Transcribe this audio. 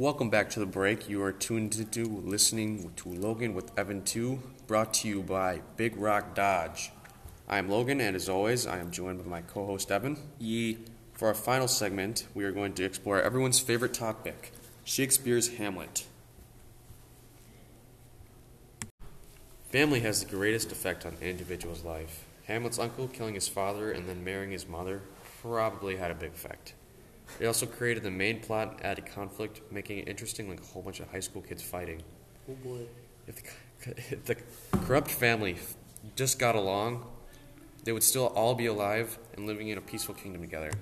Welcome back to the break. You are tuned to listening to Logan with Evan 2, brought to you by Big Rock Dodge. I am Logan, and as always, I am joined by my co host Evan. Ye. For our final segment, we are going to explore everyone's favorite topic Shakespeare's Hamlet. Family has the greatest effect on an individual's life. Hamlet's uncle killing his father and then marrying his mother probably had a big effect. It also created the main plot and added conflict, making it interesting like a whole bunch of high school kids fighting. Oh boy. If the, if the corrupt family just got along, they would still all be alive and living in a peaceful kingdom together.